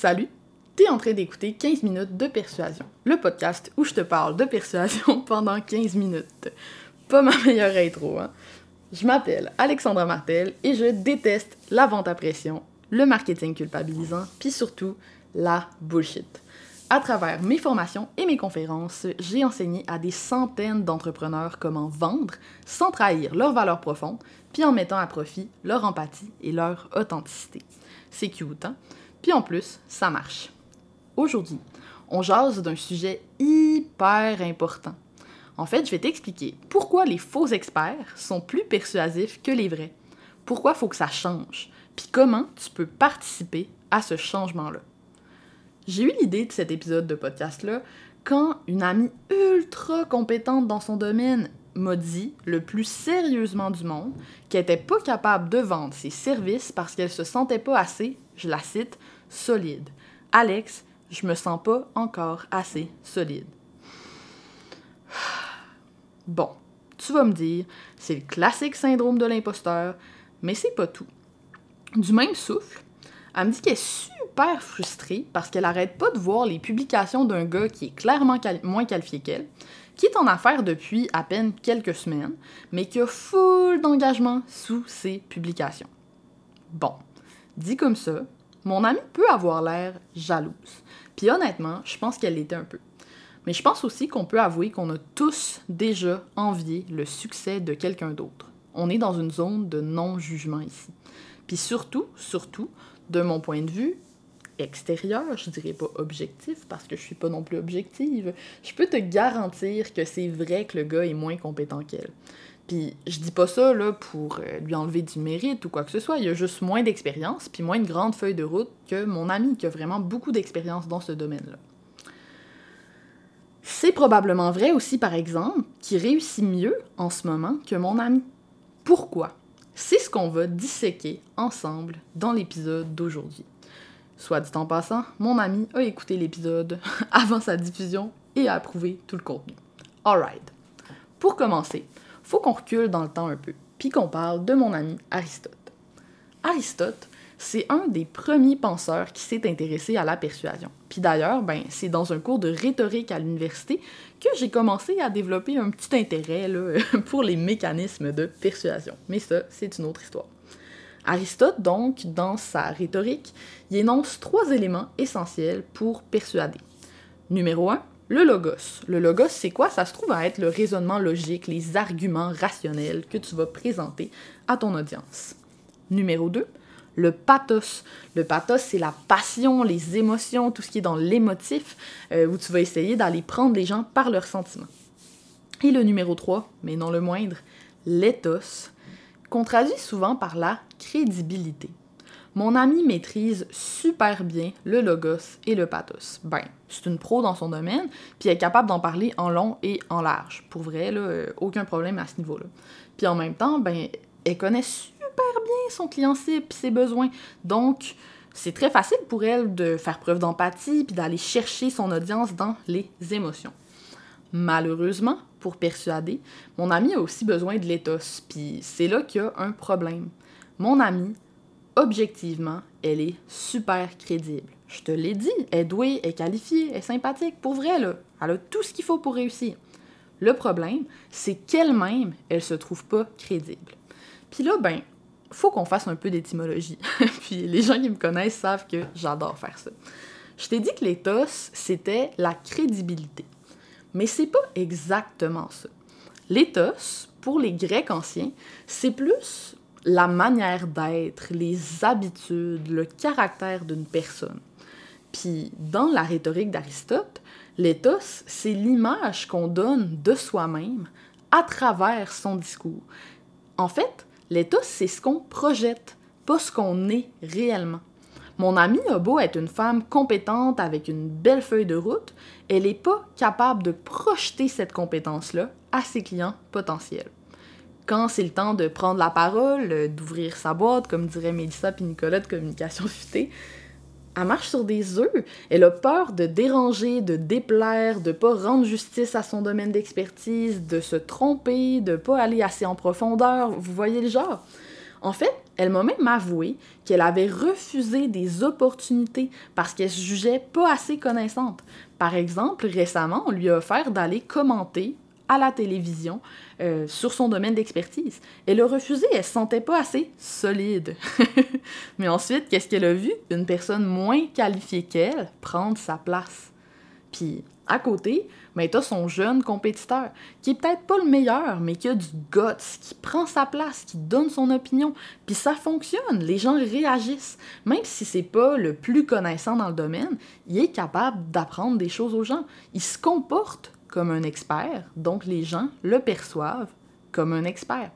Salut, t'es en train d'écouter 15 minutes de persuasion, le podcast où je te parle de persuasion pendant 15 minutes. Pas ma meilleure intro, hein? Je m'appelle Alexandra Martel et je déteste la vente à pression, le marketing culpabilisant, puis surtout la bullshit. À travers mes formations et mes conférences, j'ai enseigné à des centaines d'entrepreneurs comment vendre sans trahir leurs valeurs profondes, puis en mettant à profit leur empathie et leur authenticité. C'est cute, hein? Puis en plus, ça marche. Aujourd'hui, on jase d'un sujet hyper important. En fait, je vais t'expliquer pourquoi les faux experts sont plus persuasifs que les vrais. Pourquoi faut que ça change, puis comment tu peux participer à ce changement-là. J'ai eu l'idée de cet épisode de podcast-là quand une amie ultra compétente dans son domaine m'a dit, le plus sérieusement du monde, qu'elle n'était pas capable de vendre ses services parce qu'elle se sentait pas assez, je la cite, solide. Alex, je me sens pas encore assez solide. Bon, tu vas me dire, c'est le classique syndrome de l'imposteur, mais c'est pas tout. Du même souffle, elle me dit qu'elle est super frustrée parce qu'elle arrête pas de voir les publications d'un gars qui est clairement moins qualifié qu'elle, qui est en affaires depuis à peine quelques semaines, mais qui a full d'engagement sous ses publications. Bon, dit comme ça, mon amie peut avoir l'air jalouse. Puis honnêtement, je pense qu'elle l'était un peu. Mais je pense aussi qu'on peut avouer qu'on a tous déjà envié le succès de quelqu'un d'autre. On est dans une zone de non-jugement ici. Puis surtout, surtout, de mon point de vue extérieur, je dirais pas objectif parce que je suis pas non plus objective, je peux te garantir que c'est vrai que le gars est moins compétent qu'elle. Puis je dis pas ça là pour euh, lui enlever du mérite ou quoi que ce soit, il a juste moins d'expérience puis moins de grandes feuilles de route que mon ami qui a vraiment beaucoup d'expérience dans ce domaine-là. C'est probablement vrai aussi par exemple qu'il réussit mieux en ce moment que mon ami. Pourquoi? C'est ce qu'on va disséquer ensemble dans l'épisode d'aujourd'hui. Soit dit en passant, mon ami a écouté l'épisode avant sa diffusion et a approuvé tout le contenu. Alright. Pour commencer, faut qu'on recule dans le temps un peu, puis qu'on parle de mon ami Aristote. Aristote c'est un des premiers penseurs qui s'est intéressé à la persuasion. Puis d'ailleurs, ben, c'est dans un cours de rhétorique à l'université que j'ai commencé à développer un petit intérêt pour les mécanismes de persuasion. Mais ça, c'est une autre histoire. Aristote, donc, dans sa rhétorique, il énonce trois éléments essentiels pour persuader. Numéro un, le logos. Le logos, c'est quoi? Ça se trouve à être le raisonnement logique, les arguments rationnels que tu vas présenter à ton audience. Numéro 2, le pathos. Le pathos, c'est la passion, les émotions, tout ce qui est dans l'émotif, euh, où tu vas essayer d'aller prendre les gens par leurs sentiments. Et le numéro 3, mais non le moindre, l'éthos, qu'on traduit souvent par la crédibilité. Mon ami maîtrise super bien le logos et le pathos. Ben, c'est une pro dans son domaine, puis elle est capable d'en parler en long et en large. Pour vrai, euh, aucun problème à ce niveau-là. Puis en même temps, ben, elle connaît bien son client cible et ses besoins. Donc, c'est très facile pour elle de faire preuve d'empathie puis d'aller chercher son audience dans les émotions. Malheureusement, pour persuader, mon ami a aussi besoin de l'éthos, puis c'est là qu'il y a un problème. Mon amie, objectivement, elle est super crédible. Je te l'ai dit, elle est douée, elle est qualifiée, elle est sympathique, pour vrai. Elle a tout ce qu'il faut pour réussir. Le problème, c'est qu'elle-même, elle se trouve pas crédible. Puis là, ben, faut qu'on fasse un peu d'étymologie. Puis les gens qui me connaissent savent que j'adore faire ça. Je t'ai dit que l'éthos, c'était la crédibilité. Mais c'est pas exactement ça. L'éthos, pour les Grecs anciens, c'est plus la manière d'être, les habitudes, le caractère d'une personne. Puis dans la rhétorique d'Aristote, l'éthos, c'est l'image qu'on donne de soi-même à travers son discours. En fait, L'éthos, c'est ce qu'on projette, pas ce qu'on est réellement. Mon amie a beau être une femme compétente avec une belle feuille de route, elle n'est pas capable de projeter cette compétence-là à ses clients potentiels. Quand c'est le temps de prendre la parole, euh, d'ouvrir sa boîte, comme dirait Mélissa puis Nicolas de Communication Futée, elle marche sur des œufs. Elle a peur de déranger, de déplaire, de pas rendre justice à son domaine d'expertise, de se tromper, de pas aller assez en profondeur. Vous voyez le genre? En fait, Elle m'a même avoué qu'elle avait refusé des opportunités parce qu'elle se jugeait pas assez connaissante. Par exemple, récemment, on lui a offert d'aller commenter à la télévision euh, sur son domaine d'expertise. Elle a refusé, elle se sentait pas assez solide. Mais ensuite, qu'est-ce qu'elle a vu? Une personne moins qualifiée qu'elle prendre sa place. Puis, à côté, mais ben, son jeune compétiteur, qui est peut-être pas le meilleur, mais qui a du guts, qui prend sa place, qui donne son opinion, puis ça fonctionne, les gens réagissent. Même si c'est pas le plus connaissant dans le domaine, il est capable d'apprendre des choses aux gens. Il se comporte comme un expert, donc les gens le perçoivent comme un expert.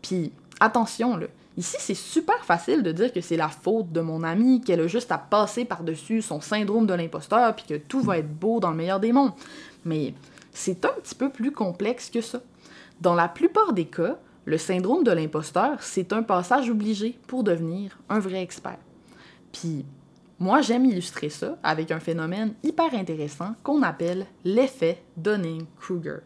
Puis attention, là, ici c'est super facile de dire que c'est la faute de mon ami, qu'elle a juste à passer par-dessus son syndrome de l'imposteur, puis que tout va être beau dans le meilleur des mondes. Mais c'est un petit peu plus complexe que ça. Dans la plupart des cas, le syndrome de l'imposteur, c'est un passage obligé pour devenir un vrai expert. Puis moi, j'aime illustrer ça avec un phénomène hyper intéressant qu'on appelle l'effet Dunning-Kruger.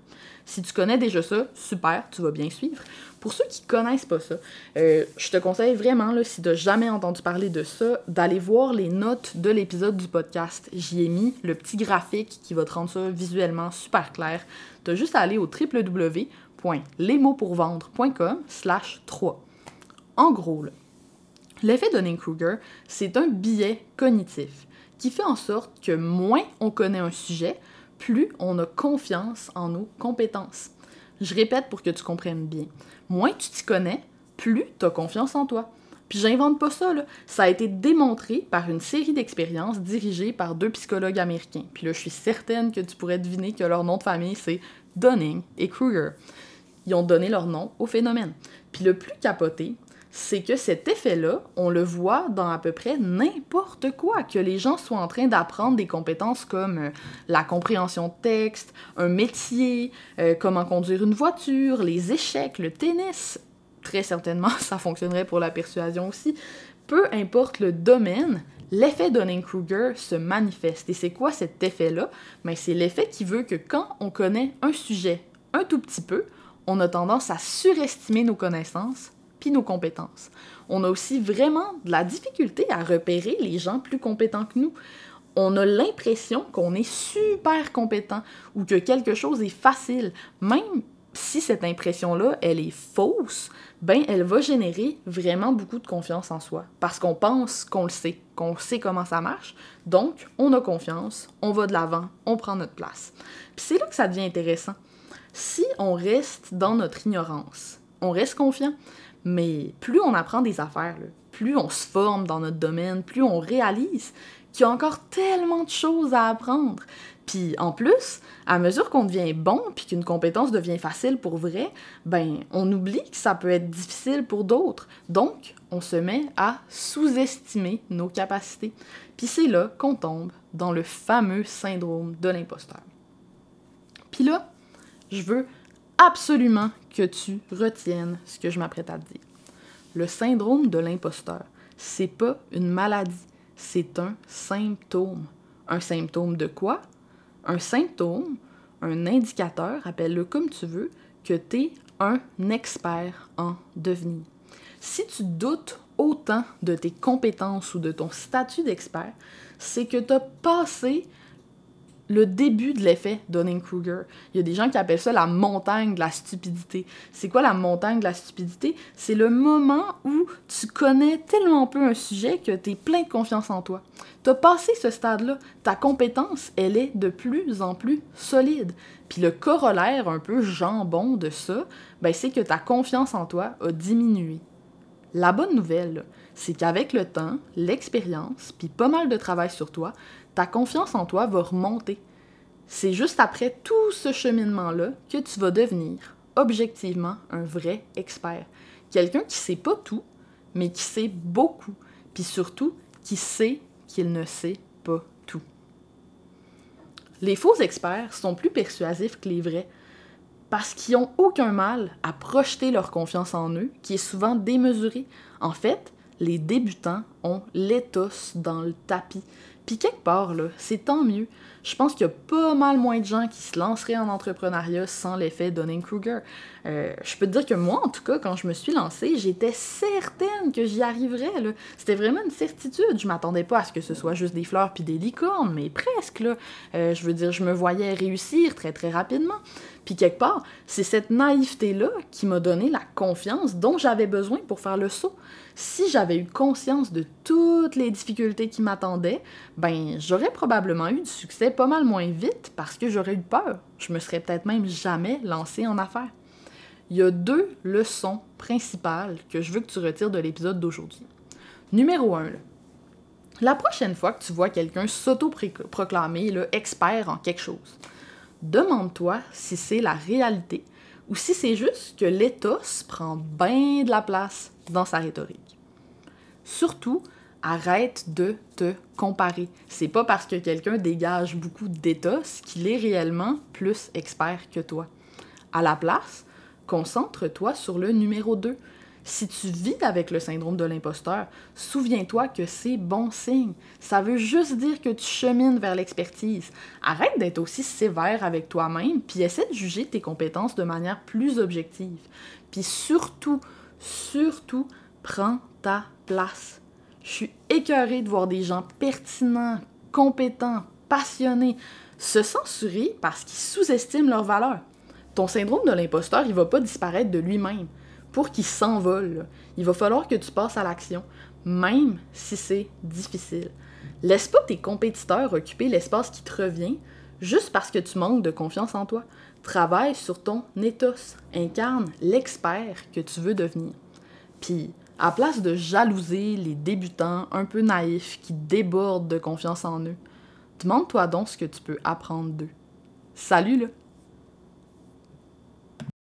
Si tu connais déjà ça, super, tu vas bien suivre. Pour ceux qui connaissent pas ça, euh, je te conseille vraiment, si tu n'as jamais entendu parler de ça, d'aller voir les notes de l'épisode du podcast. J'y ai mis le petit graphique qui va te rendre ça visuellement super clair. Tu as juste à aller au www.lesmotspourvendre.com slash 3. En gros, L'effet Dunning-Kruger, c'est un biais cognitif qui fait en sorte que moins on connaît un sujet, plus on a confiance en nos compétences. Je répète pour que tu comprennes bien. Moins tu t'y connais, plus tu as confiance en toi. Puis j'invente pas ça, là. Ça a été démontré par une série d'expériences dirigées par deux psychologues américains. Puis là, je suis certaine que tu pourrais deviner que leur nom de famille, c'est Dunning et Kruger. Ils ont donné leur nom au phénomène. Puis le plus capoté, c'est que cet effet-là, on le voit dans à peu près n'importe quoi, que les gens soient en train d'apprendre des compétences comme euh, la compréhension de texte, un métier, euh, comment conduire une voiture, les échecs, le tennis. Très certainement, ça fonctionnerait pour la persuasion aussi. Peu importe le domaine, l'effet Dunning-Kruger se manifeste. Et c'est quoi cet effet-là? Ben, c'est l'effet qui veut que quand on connaît un sujet un tout petit peu, on a tendance à surestimer nos connaissances nos compétences. On a aussi vraiment de la difficulté à repérer les gens plus compétents que nous. On a l'impression qu'on est super compétent ou que quelque chose est facile, même si cette impression-là, elle est fausse, ben elle va générer vraiment beaucoup de confiance en soi parce qu'on pense qu'on le sait, qu'on sait comment ça marche. Donc, on a confiance, on va de l'avant, on prend notre place. Puis c'est là que ça devient intéressant. Si on reste dans notre ignorance, on reste confiant, mais plus on apprend des affaires, plus on se forme dans notre domaine, plus on réalise qu'il y a encore tellement de choses à apprendre. Puis en plus, à mesure qu'on devient bon puis qu'une compétence devient facile pour vrai, ben on oublie que ça peut être difficile pour d'autres. Donc, on se met à sous-estimer nos capacités. Puis c'est là qu'on tombe dans le fameux syndrome de l'imposteur. Puis là, je veux absolument que tu retiennes ce que je m'apprête à te dire. Le syndrome de l'imposteur, c'est pas une maladie, c'est un symptôme. Un symptôme de quoi? Un symptôme, un indicateur, appelle-le comme tu veux, que tu es un expert en devenir. Si tu doutes autant de tes compétences ou de ton statut d'expert, c'est que tu as passé le début de l'effet Dunning-Kruger. Il y a des gens qui appellent ça la montagne de la stupidité. C'est quoi la montagne de la stupidité? C'est le moment où tu connais tellement peu un sujet que tu es plein de confiance en toi. Tu as passé ce stade-là. Ta compétence, elle est de plus en plus solide. Puis le corollaire un peu jambon de ça, ben c'est que ta confiance en toi a diminué. La bonne nouvelle, c'est qu'avec le temps, l'expérience, puis pas mal de travail sur toi, ta confiance en toi va remonter. C'est juste après tout ce cheminement-là que tu vas devenir objectivement un vrai expert. Quelqu'un qui sait pas tout, mais qui sait beaucoup, puis surtout qui sait qu'il ne sait pas tout. Les faux experts sont plus persuasifs que les vrais parce qu'ils n'ont aucun mal à projeter leur confiance en eux, qui est souvent démesurée. En fait, les débutants ont l'éthos dans le tapis. Puis quelque part, c'est tant mieux. Je pense qu'il y a pas mal moins de gens qui se lanceraient en entrepreneuriat sans l'effet Dunning-Kruger. Euh, je peux te dire que moi, en tout cas, quand je me suis lancée, j'étais certaine que j'y arriverais. C'était vraiment une certitude. Je m'attendais pas à ce que ce soit juste des fleurs puis des licornes, mais presque. Là. Euh, je veux dire, je me voyais réussir très très rapidement. Puis quelque part, c'est cette naïveté-là qui m'a donné la confiance dont j'avais besoin pour faire le saut si j'avais eu conscience de toutes les difficultés qui m'attendaient, ben j'aurais probablement eu du succès pas mal moins vite parce que j'aurais eu peur. Je me serais peut-être même jamais lancé en affaires. Il y a deux leçons principales que je veux que tu retires de l'épisode d'aujourd'hui. Numéro 1, la prochaine fois que tu vois quelqu'un s'auto-proclamer expert en quelque chose, demande-toi si c'est la réalité ou si c'est juste que l'éthos prend bien de la place dans sa rhétorique. Surtout, arrête de te comparer. C'est pas parce que quelqu'un dégage beaucoup d'éthos qu'il est réellement plus expert que toi. À la place, concentre-toi sur le numéro 2. Si tu vis avec le syndrome de l'imposteur, souviens-toi que c'est bon signe. Ça veut juste dire que tu chemines vers l'expertise. Arrête d'être aussi sévère avec toi-même, puis essaie de juger tes compétences de manière plus objective. Puis surtout, surtout, prends ta place. Je suis écœurée de voir des gens pertinents, compétents, passionnés se censurer parce qu'ils sous-estiment leur valeur. Ton syndrome de l'imposteur, il va pas disparaître de lui-même. Pour qu'il s'envole, il va falloir que tu passes à l'action, même si c'est difficile. Laisse pas tes compétiteurs occuper l'espace qui te revient juste parce que tu manques de confiance en toi. Travaille sur ton ethos, incarne l'expert que tu veux devenir. Puis, à place de jalouser les débutants un peu naïfs qui débordent de confiance en eux, demande-toi donc ce que tu peux apprendre d'eux. Salut là!